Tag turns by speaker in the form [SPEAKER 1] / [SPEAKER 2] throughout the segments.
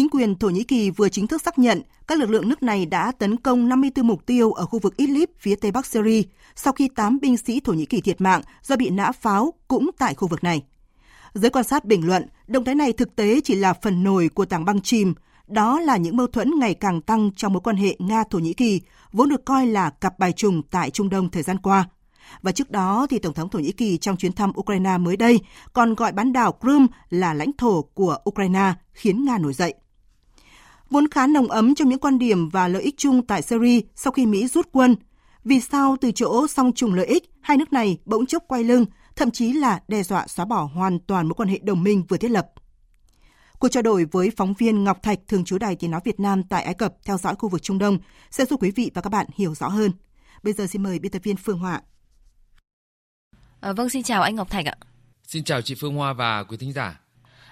[SPEAKER 1] chính quyền Thổ Nhĩ Kỳ vừa chính thức xác nhận các lực lượng nước này đã tấn công 54 mục tiêu ở khu vực Idlib phía tây bắc Syria sau khi 8 binh sĩ Thổ Nhĩ Kỳ thiệt mạng do bị nã pháo cũng tại khu vực này. Giới quan sát bình luận, động thái này thực tế chỉ là phần nổi của tảng băng chìm, đó là những mâu thuẫn ngày càng tăng trong mối quan hệ Nga-Thổ Nhĩ Kỳ, vốn được coi là cặp bài trùng tại Trung Đông thời gian qua. Và trước đó thì Tổng thống Thổ Nhĩ Kỳ trong chuyến thăm Ukraine mới đây còn gọi bán đảo Crimea là lãnh thổ của Ukraine, khiến Nga nổi dậy. Vốn khá nồng ấm trong những quan điểm và lợi ích chung tại Syria sau khi Mỹ rút quân. Vì sao từ chỗ song trùng lợi ích, hai nước này bỗng chốc quay lưng, thậm chí là đe dọa xóa bỏ hoàn toàn mối quan hệ đồng minh vừa thiết lập. Cuộc trao đổi với phóng viên Ngọc Thạch, thường trú Đài Tiếng Nói Việt Nam tại Ai Cập theo dõi khu vực Trung Đông sẽ giúp quý vị và các bạn hiểu rõ hơn. Bây giờ xin mời biên tập viên Phương Họa
[SPEAKER 2] À, vâng, xin chào anh Ngọc Thạch ạ.
[SPEAKER 3] Xin chào chị Phương Hoa và quý thính giả.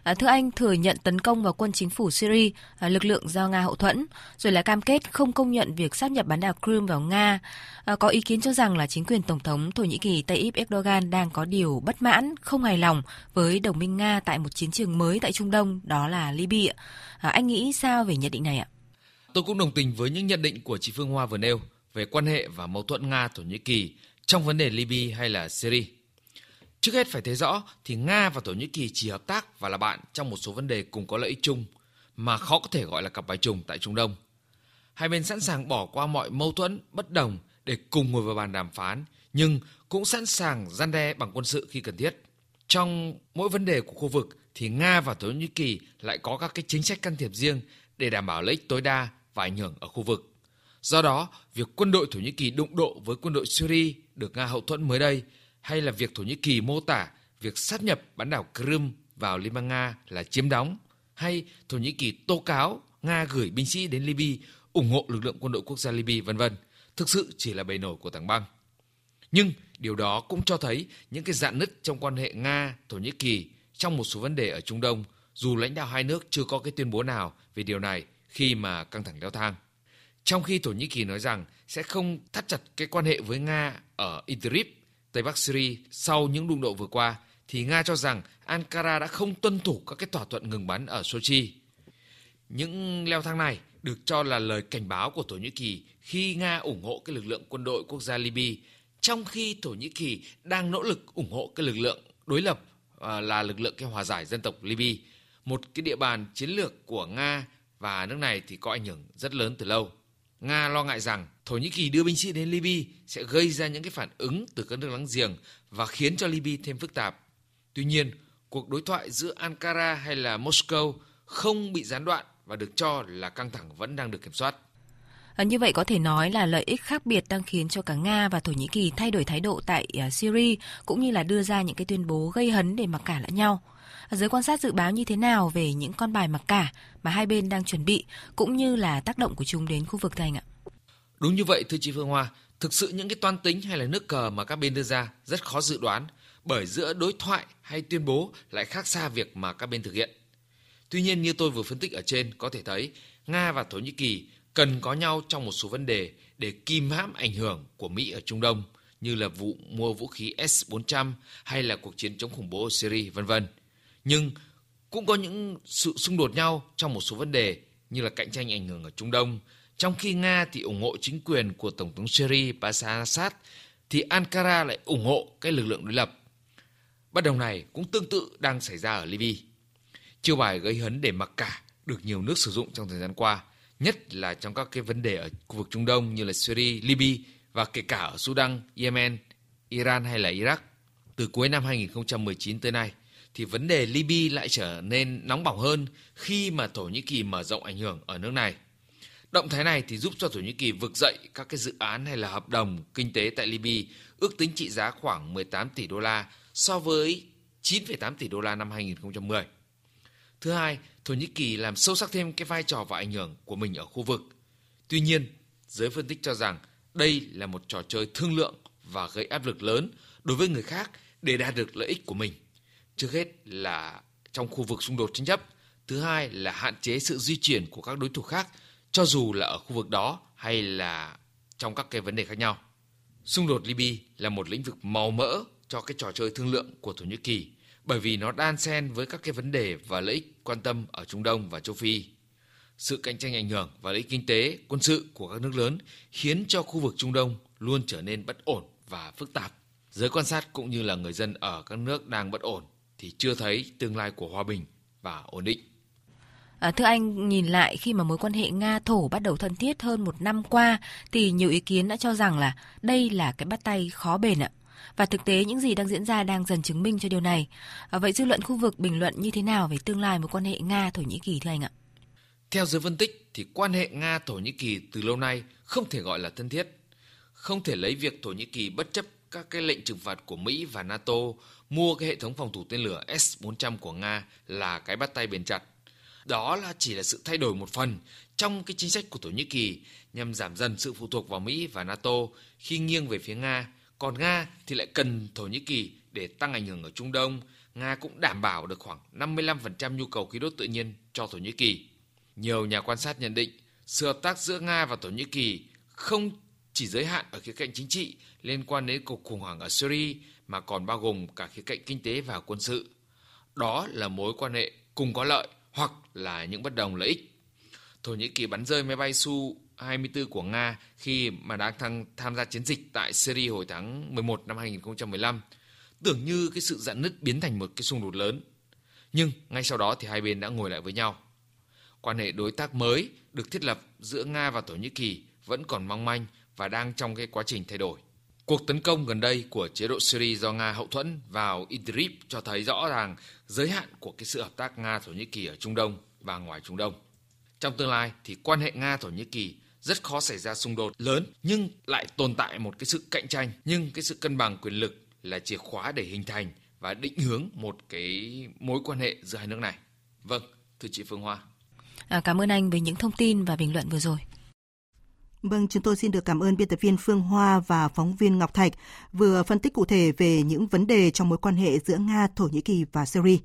[SPEAKER 2] À, thưa anh, thừa nhận tấn công vào quân chính phủ Syria, à, lực lượng do Nga hậu thuẫn, rồi là cam kết không công nhận việc sát nhập bán đảo Crimea vào Nga. À, có ý kiến cho rằng là chính quyền Tổng thống Thổ Nhĩ Kỳ Tayyip Erdogan đang có điều bất mãn, không hài lòng với đồng minh Nga tại một chiến trường mới tại Trung Đông, đó là Libya. À, anh nghĩ sao về nhận định này ạ?
[SPEAKER 3] Tôi cũng đồng tình với những nhận định của chị Phương Hoa vừa nêu về quan hệ và mâu thuẫn Nga-Thổ Nhĩ Kỳ trong vấn đề Libya hay là Syria. Trước hết phải thấy rõ thì Nga và Thổ Nhĩ Kỳ chỉ hợp tác và là bạn trong một số vấn đề cùng có lợi ích chung mà khó có thể gọi là cặp bài trùng tại Trung Đông. Hai bên sẵn sàng bỏ qua mọi mâu thuẫn, bất đồng để cùng ngồi vào bàn đàm phán, nhưng cũng sẵn sàng gian đe bằng quân sự khi cần thiết. Trong mỗi vấn đề của khu vực thì Nga và Thổ Nhĩ Kỳ lại có các cái chính sách can thiệp riêng để đảm bảo lợi ích tối đa và ảnh hưởng ở khu vực. Do đó, việc quân đội Thổ Nhĩ Kỳ đụng độ với quân đội Syria được Nga hậu thuẫn mới đây hay là việc Thổ Nhĩ Kỳ mô tả việc sát nhập bán đảo Crimea vào Liên bang Nga là chiếm đóng, hay Thổ Nhĩ Kỳ tố cáo Nga gửi binh sĩ đến Libya ủng hộ lực lượng quân đội quốc gia Libya vân vân, thực sự chỉ là bề nổi của tảng băng. Nhưng điều đó cũng cho thấy những cái dạn nứt trong quan hệ Nga Thổ Nhĩ Kỳ trong một số vấn đề ở Trung Đông, dù lãnh đạo hai nước chưa có cái tuyên bố nào về điều này khi mà căng thẳng leo thang. Trong khi Thổ Nhĩ Kỳ nói rằng sẽ không thắt chặt cái quan hệ với Nga ở Idlib Tây Bắc Syria sau những đụng độ vừa qua, thì Nga cho rằng Ankara đã không tuân thủ các cái thỏa thuận ngừng bắn ở Sochi. Những leo thang này được cho là lời cảnh báo của Thổ Nhĩ Kỳ khi Nga ủng hộ cái lực lượng quân đội quốc gia Libya, trong khi Thổ Nhĩ Kỳ đang nỗ lực ủng hộ cái lực lượng đối lập à, là lực lượng cái hòa giải dân tộc Libya, một cái địa bàn chiến lược của Nga và nước này thì có ảnh hưởng rất lớn từ lâu. Nga lo ngại rằng Thổ Nhĩ Kỳ đưa binh sĩ đến Libya sẽ gây ra những cái phản ứng từ các nước láng giềng và khiến cho Libya thêm phức tạp. Tuy nhiên, cuộc đối thoại giữa Ankara hay là Moscow không bị gián đoạn và được cho là căng thẳng vẫn đang được kiểm soát.
[SPEAKER 2] À, như vậy có thể nói là lợi ích khác biệt đang khiến cho cả Nga và Thổ Nhĩ Kỳ thay đổi thái độ tại uh, Syria cũng như là đưa ra những cái tuyên bố gây hấn để mặc cả lẫn nhau. Giới quan sát dự báo như thế nào về những con bài mặc cả mà hai bên đang chuẩn bị cũng như là tác động của chúng đến khu vực thành ạ?
[SPEAKER 3] Đúng như vậy thưa chị Phương Hoa, thực sự những cái toan tính hay là nước cờ mà các bên đưa ra rất khó dự đoán bởi giữa đối thoại hay tuyên bố lại khác xa việc mà các bên thực hiện. Tuy nhiên như tôi vừa phân tích ở trên có thể thấy Nga và Thổ Nhĩ Kỳ cần có nhau trong một số vấn đề để kìm hãm ảnh hưởng của Mỹ ở Trung Đông như là vụ mua vũ khí S-400 hay là cuộc chiến chống khủng bố ở Syria vân vân. Nhưng cũng có những sự xung đột nhau trong một số vấn đề như là cạnh tranh ảnh hưởng ở Trung Đông, trong khi Nga thì ủng hộ chính quyền của Tổng thống Syria Bashar al-Assad, thì Ankara lại ủng hộ cái lực lượng đối lập. Bất đồng này cũng tương tự đang xảy ra ở Libya. Chiêu bài gây hấn để mặc cả được nhiều nước sử dụng trong thời gian qua, nhất là trong các cái vấn đề ở khu vực Trung Đông như là Syria, Libya và kể cả ở Sudan, Yemen, Iran hay là Iraq. Từ cuối năm 2019 tới nay, thì vấn đề Libya lại trở nên nóng bỏng hơn khi mà Thổ Nhĩ Kỳ mở rộng ảnh hưởng ở nước này. Động thái này thì giúp cho Thổ Nhĩ Kỳ vực dậy các cái dự án hay là hợp đồng kinh tế tại Libya ước tính trị giá khoảng 18 tỷ đô la so với 9,8 tỷ đô la năm 2010. Thứ hai, Thổ Nhĩ Kỳ làm sâu sắc thêm cái vai trò và ảnh hưởng của mình ở khu vực. Tuy nhiên, giới phân tích cho rằng đây là một trò chơi thương lượng và gây áp lực lớn đối với người khác để đạt được lợi ích của mình. Trước hết là trong khu vực xung đột tranh chấp, thứ hai là hạn chế sự di chuyển của các đối thủ khác cho dù là ở khu vực đó hay là trong các cái vấn đề khác nhau. Xung đột Libya là một lĩnh vực màu mỡ cho cái trò chơi thương lượng của Thổ Nhĩ Kỳ bởi vì nó đan xen với các cái vấn đề và lợi ích quan tâm ở Trung Đông và châu Phi. Sự cạnh tranh ảnh hưởng và lợi ích kinh tế, quân sự của các nước lớn khiến cho khu vực Trung Đông luôn trở nên bất ổn và phức tạp. Giới quan sát cũng như là người dân ở các nước đang bất ổn thì chưa thấy tương lai của hòa bình và ổn định.
[SPEAKER 2] À, thưa anh, nhìn lại khi mà mối quan hệ Nga-Thổ bắt đầu thân thiết hơn một năm qua, thì nhiều ý kiến đã cho rằng là đây là cái bắt tay khó bền ạ. Và thực tế những gì đang diễn ra đang dần chứng minh cho điều này. À, vậy dư luận khu vực bình luận như thế nào về tương lai mối quan hệ Nga-Thổ Nhĩ Kỳ thưa anh ạ?
[SPEAKER 3] Theo giới phân tích thì quan hệ Nga-Thổ Nhĩ Kỳ từ lâu nay không thể gọi là thân thiết. Không thể lấy việc Thổ Nhĩ Kỳ bất chấp các cái lệnh trừng phạt của Mỹ và NATO, mua cái hệ thống phòng thủ tên lửa S-400 của Nga là cái bắt tay bền chặt đó là chỉ là sự thay đổi một phần trong cái chính sách của Thổ Nhĩ Kỳ nhằm giảm dần sự phụ thuộc vào Mỹ và NATO khi nghiêng về phía Nga. Còn Nga thì lại cần Thổ Nhĩ Kỳ để tăng ảnh hưởng ở Trung Đông. Nga cũng đảm bảo được khoảng 55% nhu cầu khí đốt tự nhiên cho Thổ Nhĩ Kỳ. Nhiều nhà quan sát nhận định, sự hợp tác giữa Nga và Thổ Nhĩ Kỳ không chỉ giới hạn ở khía cạnh chính trị liên quan đến cuộc khủng hoảng ở Syria mà còn bao gồm cả khía cạnh kinh tế và quân sự. Đó là mối quan hệ cùng có lợi hoặc là những bất đồng lợi ích. Thổ Nhĩ Kỳ bắn rơi máy bay Su-24 của Nga khi mà đang thăng, tham gia chiến dịch tại Syria hồi tháng 11 năm 2015. Tưởng như cái sự giãn nứt biến thành một cái xung đột lớn. Nhưng ngay sau đó thì hai bên đã ngồi lại với nhau. Quan hệ đối tác mới được thiết lập giữa Nga và Thổ Nhĩ Kỳ vẫn còn mong manh và đang trong cái quá trình thay đổi. Cuộc tấn công gần đây của chế độ Syria do Nga hậu thuẫn vào Idlib cho thấy rõ ràng giới hạn của cái sự hợp tác Nga-Thổ Nhĩ Kỳ ở Trung Đông và ngoài Trung Đông. Trong tương lai thì quan hệ Nga-Thổ Nhĩ Kỳ rất khó xảy ra xung đột lớn nhưng lại tồn tại một cái sự cạnh tranh nhưng cái sự cân bằng quyền lực là chìa khóa để hình thành và định hướng một cái mối quan hệ giữa hai nước này. Vâng, thưa chị Phương Hoa.
[SPEAKER 2] À, cảm ơn anh với những thông tin và bình luận vừa rồi.
[SPEAKER 1] Vâng, chúng tôi xin được cảm ơn biên tập viên Phương Hoa và phóng viên Ngọc Thạch vừa phân tích cụ thể về những vấn đề trong mối quan hệ giữa Nga, Thổ Nhĩ Kỳ và Syria.